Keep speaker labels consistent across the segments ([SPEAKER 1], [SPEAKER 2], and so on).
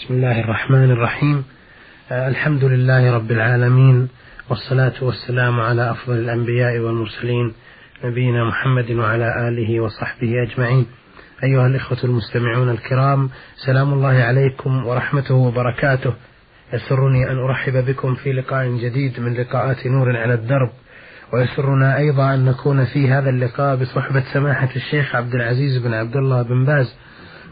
[SPEAKER 1] بسم الله الرحمن الرحيم آه، الحمد لله رب العالمين والصلاة والسلام على أفضل الأنبياء والمرسلين نبينا محمد وعلى آله وصحبه أجمعين أيها الإخوة المستمعون الكرام سلام الله عليكم ورحمته وبركاته يسرني أن أرحب بكم في لقاء جديد من لقاءات نور على الدرب ويسرنا أيضا أن نكون في هذا اللقاء بصحبة سماحة الشيخ عبد العزيز بن عبد الله بن باز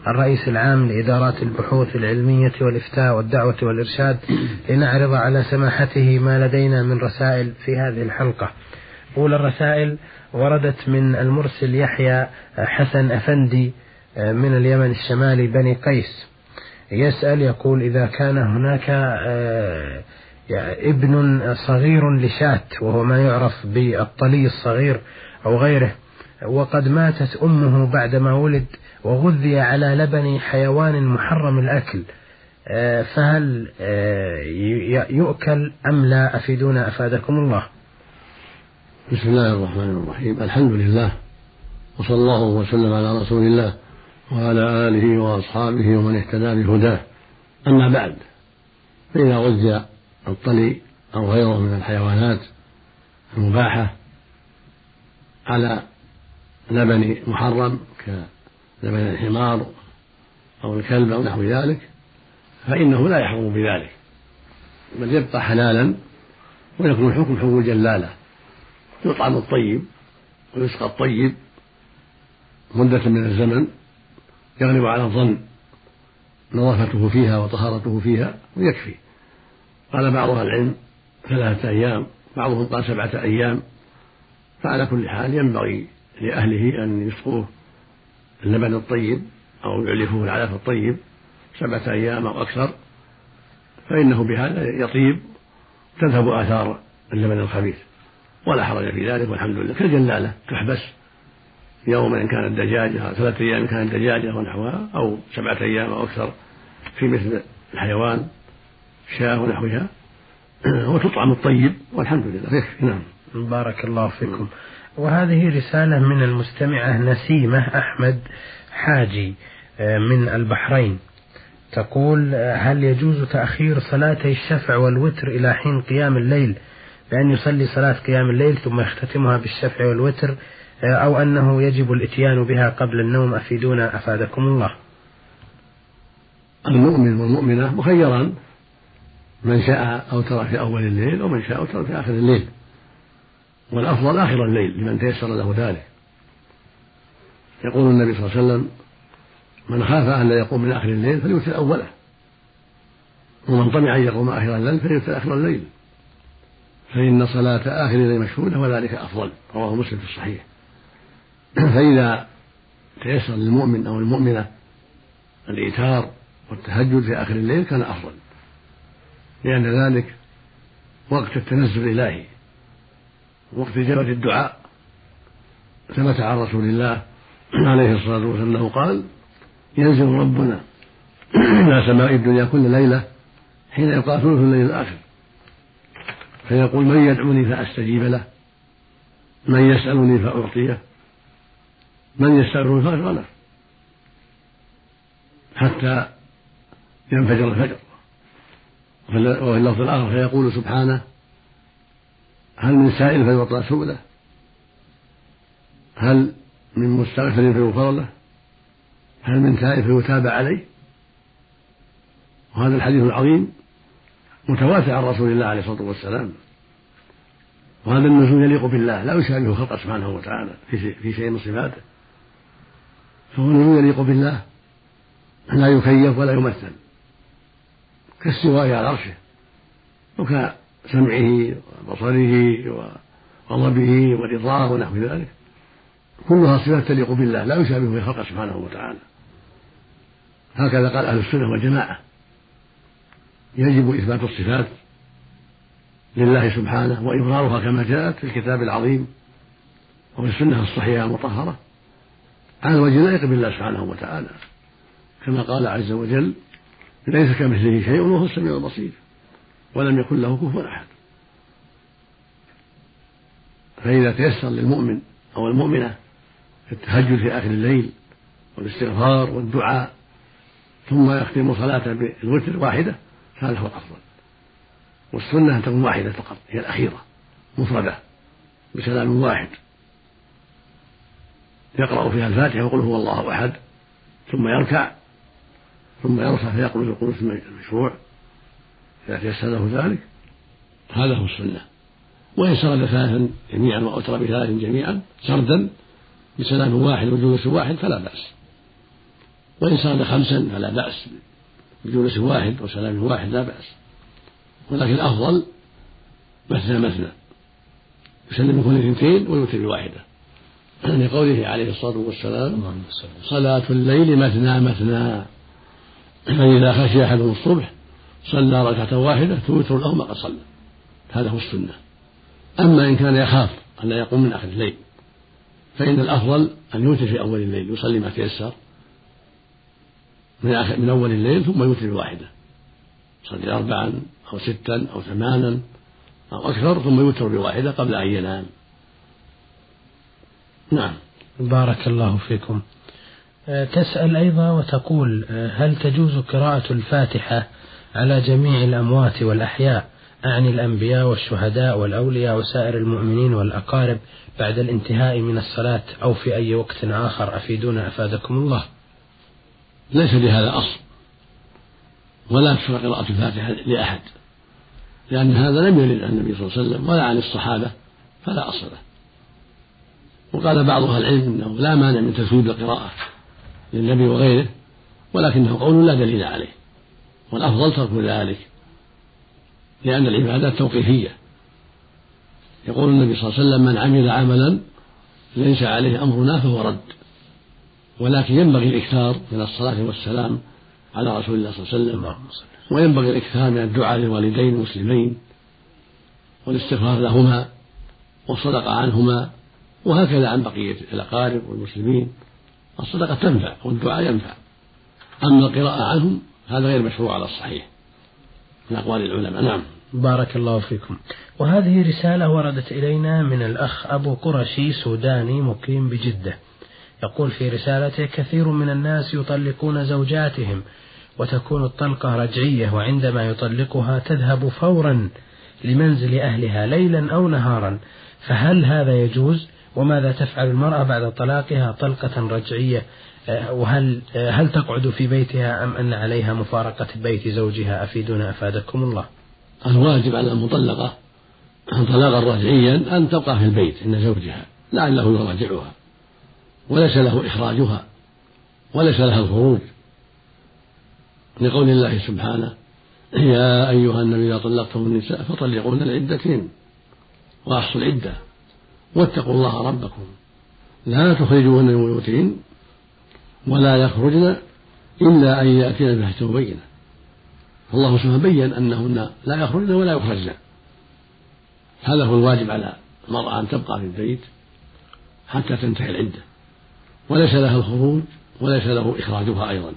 [SPEAKER 1] الرئيس العام لإدارات البحوث العلمية والإفتاء والدعوة والإرشاد لنعرض على سماحته ما لدينا من رسائل في هذه الحلقة أولى الرسائل وردت من المرسل يحيى حسن أفندي آه، من اليمن الشمالي بني قيس يسأل يقول إذا كان هناك آه، ابن صغير لشاة وهو ما يعرف بالطلي الصغير أو غيره وقد ماتت أمه بعدما ولد وغذي على لبن حيوان محرم الأكل آه، فهل آه، يؤكل أم لا أفيدونا أفادكم الله
[SPEAKER 2] بسم الله الرحمن الرحيم الحمد لله وصلى الله وسلم على رسول الله وعلى آله وأصحابه ومن اهتدى بهداه أما بعد فإذا غذي الطلي أو غيره من الحيوانات المباحة على لبن محرم كلبن الحمار أو الكلب أو نحو ذلك فإنه لا يحكم بذلك بل يبقى حلالا ويكون الحكم حكم الجلالة يطعم الطيب ويسقى الطيب مدة من الزمن يغلب على الظن نظافته فيها وطهارته فيها ويكفي قال بعض أهل العلم ثلاثة أيام بعضهم قال سبعة أيام فعلى كل حال ينبغي لأهله أن يسقوه اللبن الطيب أو يعلفوه العلف الطيب سبعة أيام أو أكثر فإنه بهذا يطيب تذهب آثار اللبن الخبيث ولا حرج في ذلك والحمد لله كالجلالة تحبس يوما إن كانت دجاجة ثلاثة أيام إن كانت دجاجة ونحوها أو سبعة أيام أو أكثر في مثل الحيوان شاة ونحوها وتطعم الطيب والحمد لله يكفي نعم
[SPEAKER 1] بارك الله فيكم نعم. وهذه رسالة من المستمعة نسيمة أحمد حاجي آه، من البحرين تقول آه، هل يجوز تأخير صلاتي الشفع والوتر إلى حين قيام الليل بأن يصلي صلاة قيام الليل ثم يختتمها بالشفع والوتر آه، أو أنه يجب الإتيان بها قبل النوم أفيدونا أفادكم الله
[SPEAKER 2] المؤمن والمؤمنة مخيران من شاء أوتر في أول الليل ومن شاء أوتر في آخر الليل والأفضل آخر الليل لمن تيسر له ذلك يقول النبي صلى الله عليه وسلم من خاف أن لا يقوم من آخر الليل فليوتر أوله ومن طمع أن يقوم آخر الليل فليوتر آخر الليل فإن صلاة آخر الليل مشهودة وذلك أفضل رواه مسلم في الصحيح فإذا تيسر للمؤمن أو المؤمنة الإيتار والتهجد في آخر الليل كان أفضل لأن ذلك وقت التنزل الإلهي وقت إجابة الدعاء ثبت عن رسول الله عليه الصلاة والسلام أنه قال ينزل ربنا إلى سماء الدنيا كل ليلة حين يبقى ثلث الليل الآخر فيقول من يدعوني فأستجيب له من يسألني فأعطيه من يستغفرني فأشغله حتى ينفجر الفجر وفي اللفظ الآخر فيقول سبحانه هل من سائل فيعطى سؤله هل من مستغفر فيغفر له هل من تائب فيتاب عليه وهذا الحديث العظيم متواتر عن رسول الله عليه الصلاه والسلام وهذا النزول يليق بالله لا يشابه خلق سبحانه وتعالى في شيء, من صفاته فهو نزول يليق بالله لا يكيف ولا يمثل كالسواء على عرشه وكان سمعه وبصره وغضبه ورضاه ونحو ذلك كلها صفات تليق بالله لا يشابهه الخلق سبحانه وتعالى هكذا قال أهل السنة والجماعة يجب إثبات الصفات لله سبحانه وإظهارها كما جاءت في الكتاب العظيم وفي السنة الصحيحة المطهرة على الوجه لائق بالله سبحانه وتعالى كما قال عز وجل ليس كمثله شيء وهو السميع البصير ولم يكن له كفوا أحد فإذا تيسر للمؤمن أو المؤمنة التهجد في آخر الليل والاستغفار والدعاء ثم يختم صلاته بالوتر واحدة فهذا هو الأفضل والسنة أن تكون واحدة فقط هي الأخيرة مفردة بسلام واحد يقرأ فيها الفاتحة ويقول هو الله أحد ثم يركع ثم يرفع فيقول القنوت المشروع إذا تيسر له ذلك هذا هو السنة وإن سرد ثلاثا جميعا وأوتر بثلاث جميعا سردا بسلام واحد وجلوس واحد فلا بأس وإن سرد خمسا فلا بأس بجلوس واحد وسلام واحد لا بأس ولكن الأفضل مثنى مثنى يسلم كل اثنتين ويوتر بواحدة لقوله يعني عليه الصلاة والسلام صلاة الليل مثنى مثنى فإذا خشي أحدهم الصبح صلى ركعة واحدة توتر له ما قد صلى هذا هو السنة أما إن كان يخاف أن لا يقوم من آخر الليل فإن الأفضل أن يوتر في أول الليل يصلي ما تيسر من, آخر من أول الليل ثم يوتر بواحدة يصلي أربعا أو ستا أو ثمانا أو أكثر ثم يوتر بواحدة قبل أن ينام نعم
[SPEAKER 1] بارك الله فيكم أه، تسأل أيضا وتقول أه، هل تجوز قراءة الفاتحة على جميع الأموات والأحياء أعني الأنبياء والشهداء والأولياء وسائر المؤمنين والأقارب بعد الانتهاء من الصلاة أو في أي وقت آخر أفيدونا أفادكم الله
[SPEAKER 2] ليس لهذا أصل ولا تشرع قراءة الفاتحة لأحد لأن هذا لم يرد عن النبي صلى الله عليه وسلم ولا عن الصحابة فلا أصل له وقال بعض أهل العلم أنه لا مانع من تسويد القراءة للنبي وغيره ولكنه قول لا دليل عليه والأفضل ترك ذلك لأن العبادات توقيفية يقول النبي صلى الله عليه وسلم من عمل عملا ليس عليه أمرنا فهو رد ولكن ينبغي الإكثار من الصلاة والسلام على رسول الله صلى الله عليه وسلم وينبغي الإكثار من الدعاء للوالدين المسلمين والاستغفار لهما والصدقة عنهما وهكذا عن بقية الأقارب والمسلمين الصدقة تنفع والدعاء ينفع أما القراءة عنهم هذا غير مشروع على الصحيح من أقوال العلماء نعم
[SPEAKER 1] بارك الله فيكم وهذه رسالة وردت إلينا من الأخ أبو قرشي سوداني مقيم بجدة يقول في رسالته كثير من الناس يطلقون زوجاتهم وتكون الطلقة رجعية وعندما يطلقها تذهب فورا لمنزل أهلها ليلا أو نهارا فهل هذا يجوز وماذا تفعل المرأة بعد طلاقها طلقة رجعية آه، وهل آه، هل تقعد في بيتها أم أن عليها مفارقة بيت زوجها أفيدنا أفادكم الله
[SPEAKER 2] الواجب على المطلقة طلاقا رجعيا أن تبقى في البيت عند زوجها لعله يراجعها وليس له إخراجها وليس لها الخروج لقول الله سبحانه يا أيها النبي إذا طلقتم النساء فطلقوهن العدتين وأحصوا العدة واتقوا الله ربكم لا تخرجوهن من بيوتهن ولا يخرجن إلا أن يأتين بفاحشة مبينة فالله سبحانه بين أنهن لا يخرجن ولا يخرجن هذا هو الواجب على المرأة أن تبقى في البيت حتى تنتهي العدة وليس لها الخروج وليس له إخراجها أيضا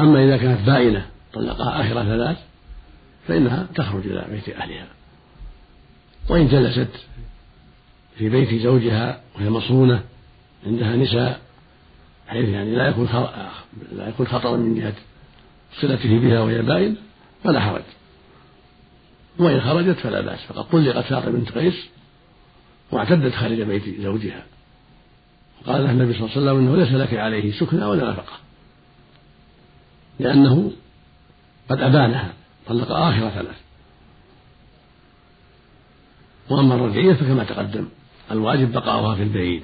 [SPEAKER 2] أما إذا كانت بائنة طلقها آخر ثلاث فإنها تخرج إلى بيت أهلها وإن جلست في بيت زوجها وهي مصونة عندها نساء حيث يعني لا يكون لا يكون خطرا من جهة صلته بها وهي بائن فلا حرج وإن خرجت فلا بأس فقد طلقت ساقة بنت قيس واعتدت خارج بيت زوجها وقال لها النبي صلى الله عليه وسلم انه ليس لك عليه سكنى ولا نفقه لانه قد ابانها طلق اخر ثلاث واما الرجعيه فكما تقدم الواجب بقاؤها في البيت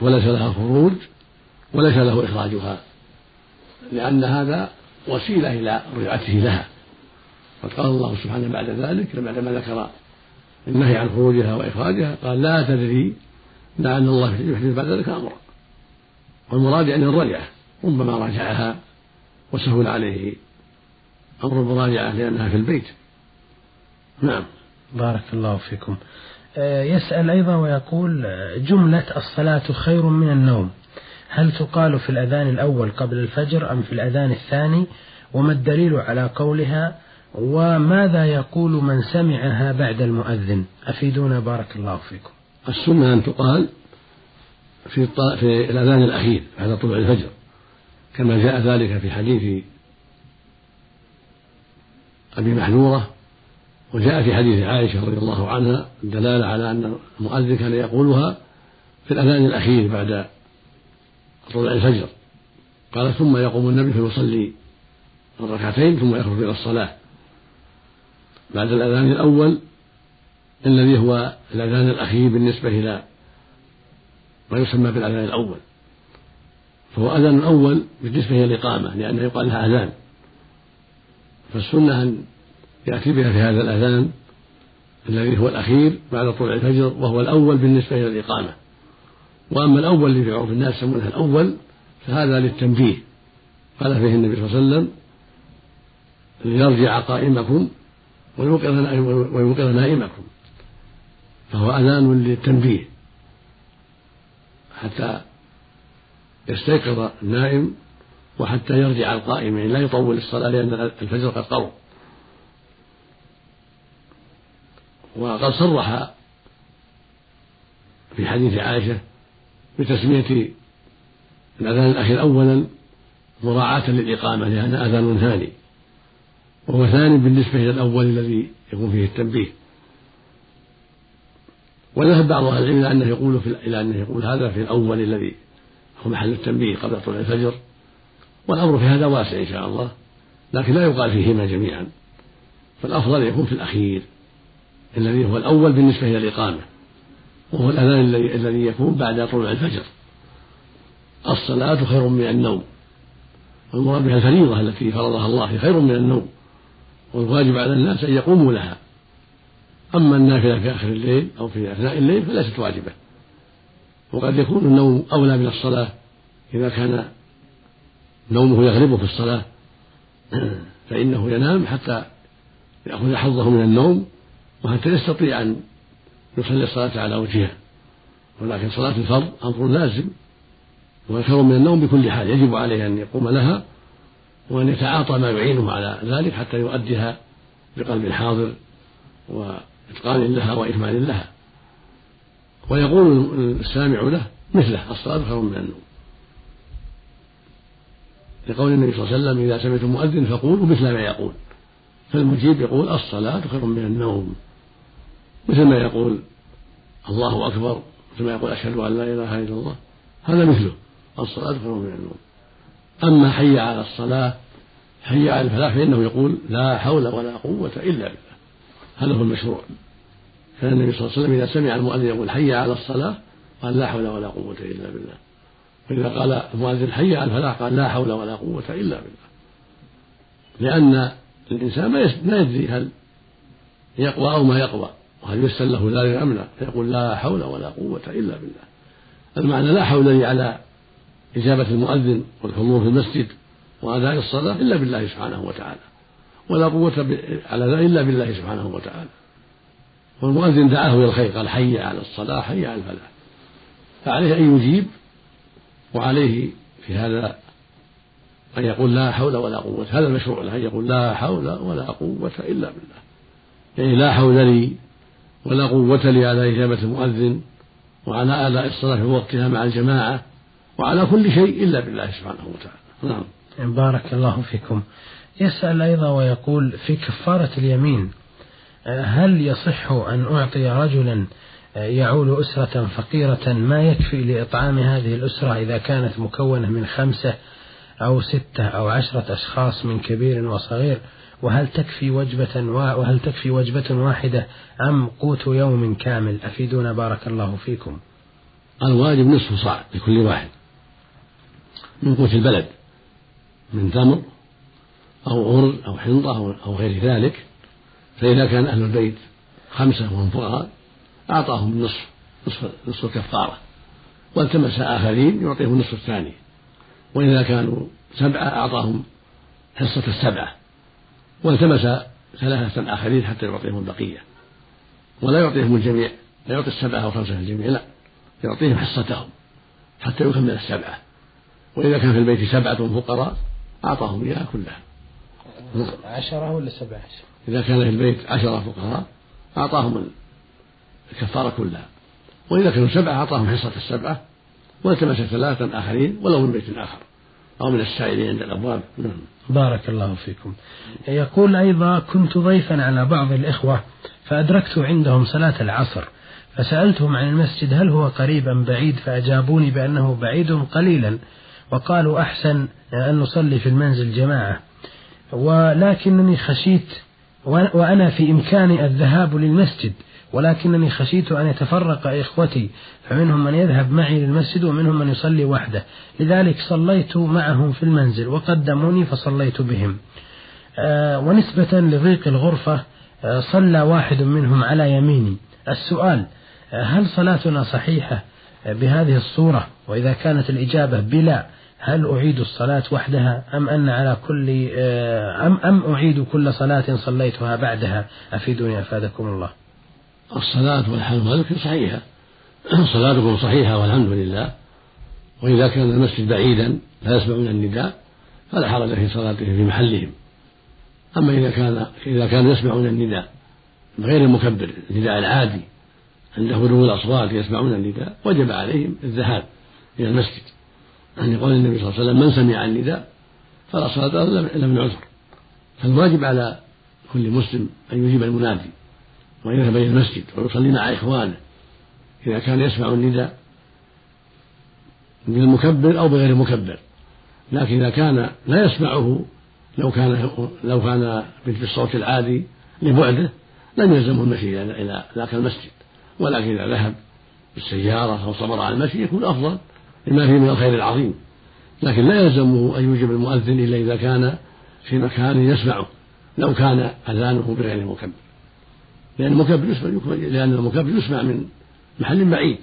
[SPEAKER 2] وليس لها خروج وليس له إخراجها لأن هذا وسيلة إلى رجعته لها وقد قال الله سبحانه بعد ذلك بعدما ذكر النهي عن خروجها وإخراجها قال لا تدري لعل الله يحدث بعد ذلك أمرا والمراد يعني الرجعة ربما راجعها وسهل عليه أمر المراجعة لأنها في البيت نعم
[SPEAKER 1] بارك الله فيكم آه، يسأل أيضا ويقول آه، جملة الصلاة خير من النوم هل تقال في الأذان الأول قبل الفجر أم في الأذان الثاني وما الدليل على قولها وماذا يقول من سمعها بعد المؤذن أفيدونا بارك الله فيكم
[SPEAKER 2] السنة أن تقال في, في الأذان الأخير بعد طلوع الفجر كما جاء ذلك في حديث أبي محذورة وجاء في حديث عائشة رضي الله عنها دلالة على أن المؤذن كان يقولها في الأذان الأخير بعد طلوع الفجر قال ثم يقوم النبي فيصلي الركعتين ثم يخرج إلى الصلاة بعد الأذان الأول الذي هو الأذان الأخير بالنسبة إلى ما يسمى بالأذان الأول فهو أذان أول بالنسبة إلى الإقامة لأنه يقال لها أذان فالسنة أن يأتي بها في هذا الأذان الذي هو الأخير بعد طلوع الفجر وهو الأول بالنسبة إلى الإقامة وأما الأول الذي في عرف الناس يسمونه الأول فهذا للتنبيه قال فيه النبي صلى الله عليه وسلم ليرجع قائمكم ويوقظ نائمكم فهو أذان للتنبيه حتى يستيقظ النائم وحتى يرجع القائم يعني لا يطول الصلاة لأن الفجر قد قرب وقد صرح في حديث عائشة بتسمية الأذان الأخير أولا مراعاة للإقامة لأن أذان ثاني وهو ثاني بالنسبة إلى الأول الذي يكون فيه التنبيه وذهب بعض أهل العلم إلى أنه يقول في إلى أنه يقول هذا في الأول الذي هو محل التنبيه قبل طلوع الفجر والأمر في هذا واسع إن شاء الله لكن لا يقال فيهما جميعا فالأفضل يكون في الأخير الذي هو الأول بالنسبة إلى الإقامة وهو الأذان الذي يكون بعد طلوع الفجر الصلاة خير من النوم والمراد بها الفريضة التي فرضها الله خير من النوم والواجب على الناس أن يقوموا لها أما النافلة في آخر الليل أو في أثناء الليل فليست واجبة وقد يكون النوم أولى من الصلاة إذا كان نومه يغلبه في الصلاة فإنه ينام حتى يأخذ حظه من النوم وحتى يستطيع أن يصلي الصلاة على وجهها ولكن صلاة الفرض أمر لازم وأكثر من النوم بكل حال يجب عليه أن يقوم لها وأن يتعاطى ما يعينه على ذلك حتى يؤديها بقلب حاضر وإتقان لها وإكمال لها ويقول السامع له مثله الصلاة خير من النوم لقول النبي صلى الله عليه وسلم إذا سمعتم مؤذن فقولوا مثل ما يقول فالمجيب يقول الصلاة خير من النوم مثل ما يقول الله أكبر مثل ما يقول أشهد أن لا إله إلا الله هذا مثله الصلاة خير من النوم أما حي على الصلاة حي على الفلاح فإنه يقول لا حول ولا قوة إلا بالله هذا هو المشروع كان النبي صلى الله عليه وسلم إذا سمع المؤذن يقول حي على الصلاة قال لا حول ولا قوة إلا بالله وإذا قال المؤذن حي على الفلاح قال لا حول ولا قوة إلا بالله لأن الإنسان ما يدري هل يقوى أو ما يقوى وهل يسأل له ذلك أم لا فيقول لا حول ولا قوة إلا بالله المعنى لا حول لي على إجابة المؤذن والحضور في المسجد وأداء الصلاة إلا بالله سبحانه وتعالى ولا قوة على ذلك إلا بالله سبحانه وتعالى والمؤذن دعاه إلى الخير قال حي على الصلاة حي على الفلاح فعليه أن يجيب وعليه في هذا أن يقول لا حول ولا قوة هذا المشروع له أن يقول لا حول ولا قوة إلا بالله يعني لا حول لي ولا قوة لأداء إجابة المؤذن وعلى آلاء الصلاة في وقتها مع الجماعة وعلى كل شيء إلا بالله سبحانه وتعالى نعم. نعم
[SPEAKER 1] بارك الله فيكم يسأل أيضا ويقول في كفارة اليمين هل يصح أن أعطي رجلا آه، يعول أسرة فقيرة ما يكفي لإطعام هذه الأسرة إذا كانت مكونة من خمسة أو ستة أو عشرة أشخاص من كبير وصغير وهل تكفي وجبة وهل تكفي وجبة واحدة أم قوت يوم كامل أفيدونا بارك الله فيكم
[SPEAKER 2] الواجب نصف صاع لكل واحد من قوت البلد من تمر أو أرز أو حنطة أو غير ذلك فإذا كان أهل البيت خمسة وهم فقراء أعطاهم النصف نصف نصف الكفارة والتمس آخرين يعطيهم النصف الثاني وإذا كانوا سبعة أعطاهم حصة السبعة والتمس ثلاثة آخرين حتى يعطيهم البقية ولا يعطيهم الجميع لا يعطي السبعة أو خمسة الجميع لا يعطيهم حصتهم حتى يكمل السبعة وإذا كان في البيت سبعة فقراء أعطاهم إياها كلها
[SPEAKER 1] عشرة ولا سبعة عشر
[SPEAKER 2] إذا كان في البيت عشرة فقراء أعطاهم الكفارة كلها وإذا كانوا سبعة أعطاهم حصة السبعة والتمس ثلاثة آخرين ولو من بيت آخر أو من السائلين عند الأبواب نعم
[SPEAKER 1] بارك الله فيكم يقول أيضا كنت ضيفا على بعض الإخوة فأدركت عندهم صلاة العصر فسألتهم عن المسجد هل هو قريبا بعيد فأجابوني بأنه بعيد قليلا وقالوا أحسن أن نصلي في المنزل جماعة ولكنني خشيت وأنا في إمكاني الذهاب للمسجد ولكنني خشيت أن يتفرق إخوتي فمنهم من يذهب معي للمسجد ومنهم من يصلي وحده لذلك صليت معهم في المنزل وقدموني فصليت بهم آه، ونسبة لضيق الغرفة آه، صلى واحد منهم على يميني السؤال آه، هل صلاتنا صحيحة بهذه الصورة وإذا كانت الإجابة بلا هل أعيد الصلاة وحدها أم أن على كل أم أم أعيد كل صلاة صليتها بعدها أفيدوني أفادكم الله
[SPEAKER 2] الصلاة والحمد لله صحيحة صلاتكم صحيحة والحمد لله وإذا كان المسجد بعيدا لا يسمعون النداء فلا حرج في صلاتهم في محلهم أما إذا كان إذا كانوا يسمعون النداء غير المكبر النداء العادي عند هدوء الأصوات يسمعون النداء وجب عليهم الذهاب إلى المسجد يعني قول النبي صلى الله عليه وسلم من سمع النداء فلا صلاة له إلا من عذر فالواجب على كل مسلم أن يجيب المنادي ويذهب إلى المسجد ويصلي مع إخوانه إذا كان يسمع النداء بالمكبر أو بغير المكبر لكن إذا كان لا يسمعه لو كان لو كان بالصوت العادي لبعده لم يلزمه المشي إلى ذاك المسجد ولكن إذا ذهب بالسيارة أو صبر على المشي يكون أفضل لما فيه من الخير العظيم لكن لا يلزمه أن يوجب المؤذن إلا إذا كان في مكان يسمعه لو كان أذانه بغير مكبر لأن المكبر يسمع لأن المكبر يسمع من محل بعيد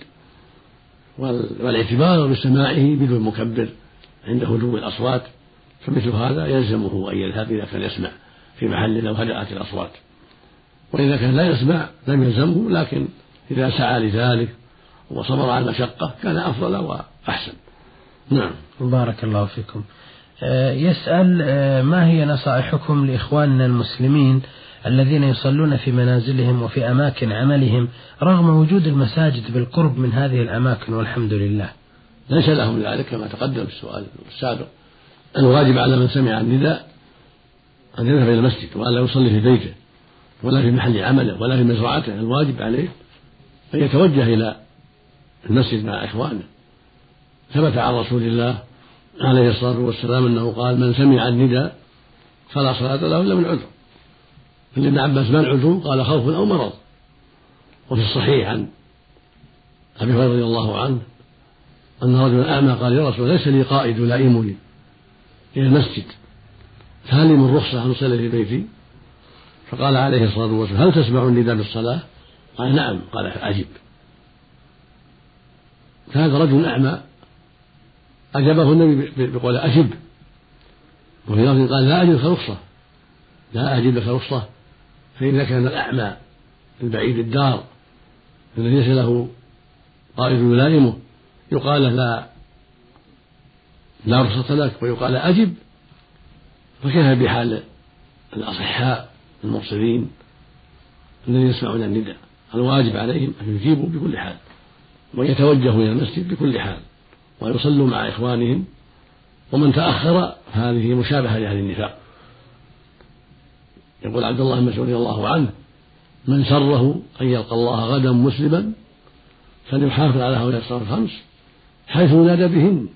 [SPEAKER 2] والاعتبار بسماعه بدون مكبر عند هدوء الأصوات فمثل هذا يلزمه أن يذهب إذا كان يسمع في محل لو هدأت الأصوات وإذا كان لا يسمع لم يلزمه لكن إذا سعى لذلك وصبر على المشقة كان أفضل وأحسن نعم
[SPEAKER 1] بارك الله فيكم آه، يسأل آه، ما هي نصائحكم لإخواننا المسلمين الذين يصلون في منازلهم وفي أماكن عملهم رغم وجود المساجد بالقرب من هذه الأماكن والحمد لله
[SPEAKER 2] ليس لهم ذلك كما تقدم في السؤال السابق الواجب على من سمع النداء أن يذهب إلى المسجد وألا يصلي في بيته ولا في محل عمله ولا في مزرعته الواجب عليه أن يتوجه إلى المسجد مع إخوانه ثبت عن رسول الله عليه الصلاة والسلام أنه قال من سمع النداء فلا صلاة له إلا من عذر أن ابن عباس ما العذر قال خوف أو مرض وفي الصحيح عن أبي هريرة رضي الله عنه أن رجلا أعمى قال يا رسول ليس لي قائد يلائمني إلى المسجد فهل لي من رخصة أن أصلي في بيتي؟ فقال عليه الصلاة والسلام هل تسمع النداء بالصلاة؟ قال نعم قال عجيب. فهذا رجل أعمى أجابه النبي بقول أجب وفي قال لا أجد لك رخصة لا أجد لك رخصة فإذا كان الأعمى البعيد الدار الذي ليس له قائد يلائمه يقال لا لا رخصة لك ويقال أجب فكيف بحال الأصحاء المبصرين الذين يسمعون النداء الواجب عليهم أن يجيبوا بكل حال وأن يتوجهوا إلى المسجد بكل حال ويصلوا مع إخوانهم ومن تأخر فهذه مشابهة لأهل النفاق يقول عبد الله بن مسعود رضي الله عنه من سره أن يلقى الله غدا مسلما فليحافظ على هؤلاء الصلاه الخمس حيث نادى بهن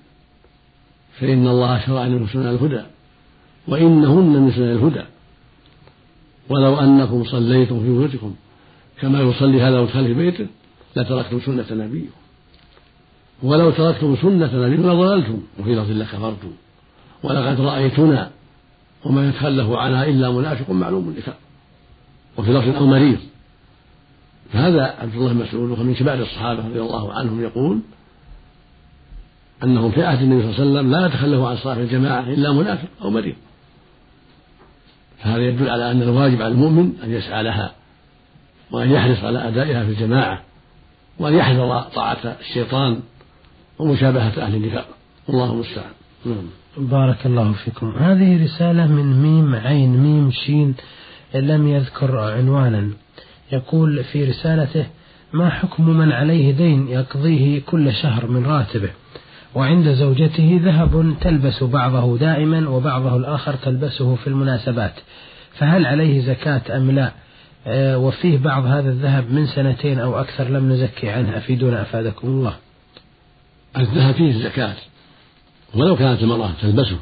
[SPEAKER 2] فإن الله شرع لكم سنن الهدى وإنهن من سنن الهدى ولو أنكم صليتم في بيوتكم كما يصلي هذا ويدخل في بيته لتركتم سنة نبيكم ولو تركتم سنة نبيكم لضللتم وفي لفظ لكفرتم ولقد رأيتنا وما يتخلف عنها إلا منافق معلوم النفاق وفي لفظ أو مريض فهذا عبد الله بن مسعود وهو من كبار الصحابة رضي الله عنهم يقول أنهم في عهد النبي صلى الله عليه وسلم لا يتخلف عن صلاة الجماعة إلا منافق أو مريض فهذا يدل على أن الواجب على المؤمن أن يسعى لها وأن يحرص على أدائها في الجماعة وأن يحذر طاعة الشيطان ومشابهة أهل النفاق الله المستعان
[SPEAKER 1] نعم بارك الله فيكم هذه رسالة من ميم عين ميم شين لم يذكر عنوانا يقول في رسالته ما حكم من عليه دين يقضيه كل شهر من راتبه وعند زوجته ذهب تلبس بعضه دائما وبعضه الآخر تلبسه في المناسبات فهل عليه زكاة أم لا آه، وفيه بعض هذا الذهب من سنتين أو أكثر لم نزكي عنه أفيدونا أفادكم الله
[SPEAKER 2] الذهب فيه الزكاة ولو كانت المرأة تلبسه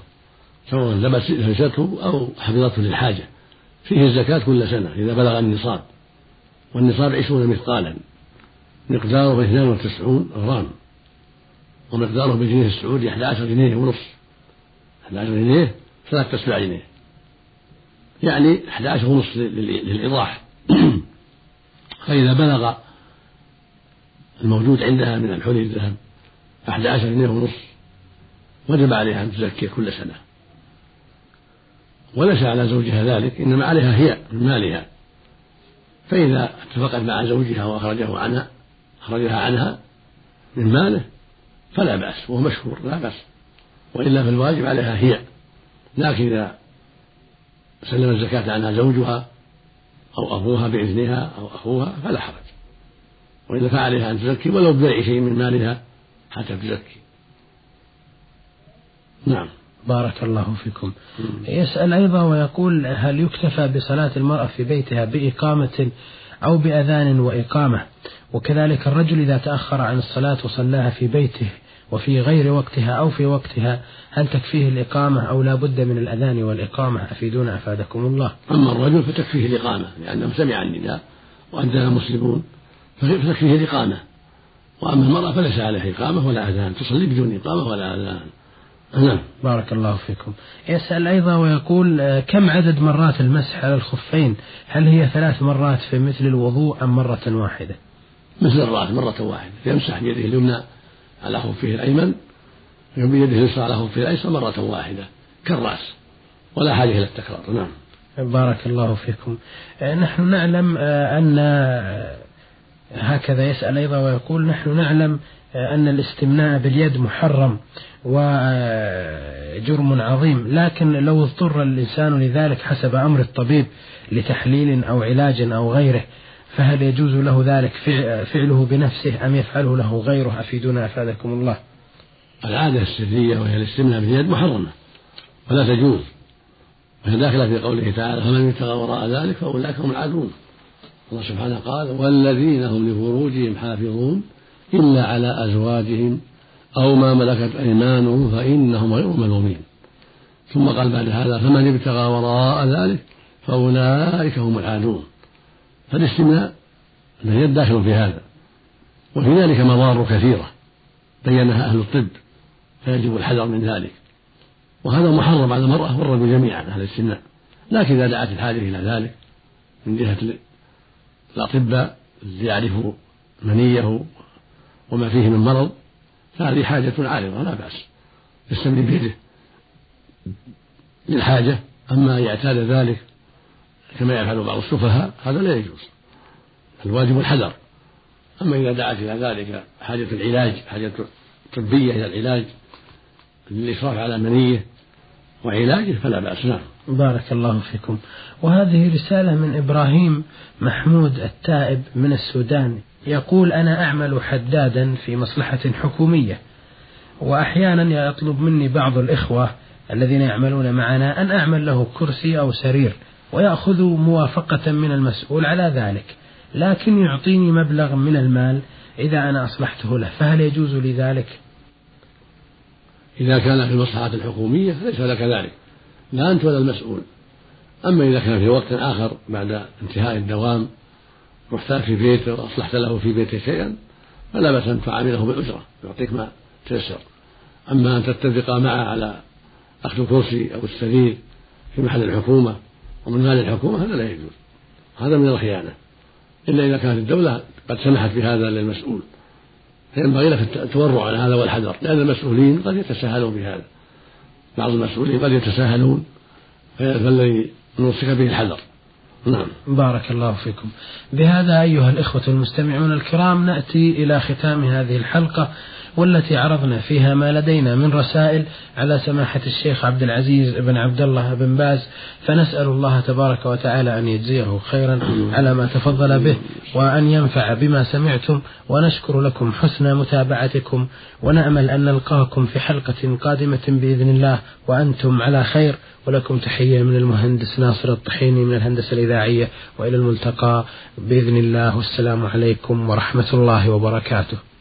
[SPEAKER 2] سواء لبسته أو حفظته للحاجة فيه الزكاة كل سنة إذا بلغ النصاب والنصاب عشرون مثقالا مقداره اثنان وتسعون غرام ومقداره بالجنيه السعودي 11 جنيه ونصف 11 جنيه ثلاثة تسبع جنيه يعني 11 ونصف للإيضاح فإذا بلغ الموجود عندها من الحلي الذهب 11 جنيه ونصف وجب عليها أن تزكي كل سنة وليس على زوجها ذلك إنما عليها هي من مالها فإذا اتفقت مع زوجها وأخرجه عنها أخرجها عنها من ماله فلا بأس وهو مشهور لا بأس وإلا فالواجب عليها هي لكن إذا سلم الزكاة عنها زوجها أو أبوها بإذنها أو أخوها فلا حرج وإلا فعليها أن تزكي ولو ببيع شيء من مالها حتى تزكي نعم
[SPEAKER 1] بارك الله فيكم يسأل أيضا ويقول هل يكتفى بصلاة المرأة في بيتها بإقامة أو بأذان وإقامة وكذلك الرجل إذا تأخر عن الصلاة وصلاها في بيته وفي غير وقتها أو في وقتها هل تكفيه الإقامة أو لا بد من الأذان والإقامة أفيدونا أفادكم الله
[SPEAKER 2] أما الرجل فتكفيه الإقامة لأنه سمع النداء وأنزل المسلمون فتكفيه الإقامة وأما المرأة فليس عليها إقامة ولا أذان تصلي بدون إقامة ولا أذان نعم
[SPEAKER 1] بارك الله فيكم يسأل أيضا ويقول آه، كم عدد مرات المسح على الخفين هل هي ثلاث مرات في مثل الوضوء أم مرة واحدة
[SPEAKER 2] مثل الراس مرة واحدة يمسح بيده اليمنى على خفه الأيمن بيده اليسرى على خفه الأيسر مرة واحدة كالرأس ولا حاجة إلى التكرار نعم
[SPEAKER 1] بارك الله فيكم آه، نحن نعلم آه، أن هكذا يسأل أيضا ويقول نحن نعلم آه، أن الاستمناء باليد محرم وجرم عظيم لكن لو اضطر الإنسان لذلك حسب أمر الطبيب لتحليل أو علاج أو غيره فهل يجوز له ذلك فعله بنفسه أم يفعله له غيره أفيدونا أفادكم الله
[SPEAKER 2] العادة السرية وهي الاستمناء باليد محرمة ولا تجوز وهي داخلة في قوله تعالى فمن ابتغى وراء ذلك فأولئك هم العادون الله سبحانه قال والذين هم لفروجهم حافظون إلا على أزواجهم أو ما ملكت أيمانهم فإنهم غير ملومين ثم قال بعد هذا فمن ابتغى وراء ذلك فأولئك هم العادون فالاستمناء الذي داخل في هذا وفي ذلك مضار كثيرة بينها أهل الطب فيجب الحذر من ذلك وهذا محرم على المرأة والرجل جميعا أهل الاستمناء لكن إذا دعت الحاجة إلى ذلك من جهة الأطباء ليعرفوا منيه وما فيه من مرض فهذه حاجة عارضة لا بأس يستمر بيده للحاجة أما أن يعتاد ذلك كما يفعل بعض السفهاء هذا لا يجوز الواجب الحذر أما إذا دعت إلى ذلك حاجة العلاج حاجة طبية إلى العلاج للإشراف على منية وعلاجه فلا بأس نعم
[SPEAKER 1] بارك الله فيكم وهذه رسالة من إبراهيم محمود التائب من السودان يقول أنا أعمل حدادا في مصلحة حكومية وأحيانا يطلب مني بعض الإخوة الذين يعملون معنا أن أعمل له كرسي أو سرير ويأخذ موافقة من المسؤول على ذلك لكن يعطيني مبلغ من المال إذا أنا أصلحته له فهل يجوز لي ذلك؟
[SPEAKER 2] إذا كان في المصلحة الحكومية ليس لك ذلك لا أنت ولا المسؤول أما إذا كان في وقت آخر بعد انتهاء الدوام محتاج في بيته وأصلحت له في بيته شيئا فلا بأس أن تعامله بالأجرة يعطيك ما تيسر أما أن تتفق معه على أخذ الكرسي أو السرير في محل الحكومة ومن مال الحكومة هذا لا يجوز هذا من الخيانة إلا إذا كانت الدولة قد سمحت بهذا للمسؤول فينبغي لك التورع عن هذا والحذر لأن المسؤولين قد يتساهلون بهذا بعض المسؤولين قد يتساهلون فالذي نوصيك به الحذر نعم
[SPEAKER 1] بارك الله فيكم بهذا أيها الإخوة المستمعون الكرام نأتي إلى ختام هذه الحلقة والتي عرضنا فيها ما لدينا من رسائل على سماحة الشيخ عبد العزيز بن عبد الله بن باز فنسأل الله تبارك وتعالى أن يجزيه خيرا على ما تفضل به وأن ينفع بما سمعتم ونشكر لكم حسن متابعتكم ونأمل أن نلقاكم في حلقة قادمة بإذن الله وأنتم على خير ولكم تحية من المهندس ناصر الطحيني من الهندسة الإذاعية وإلى الملتقى بإذن الله والسلام عليكم ورحمة الله وبركاته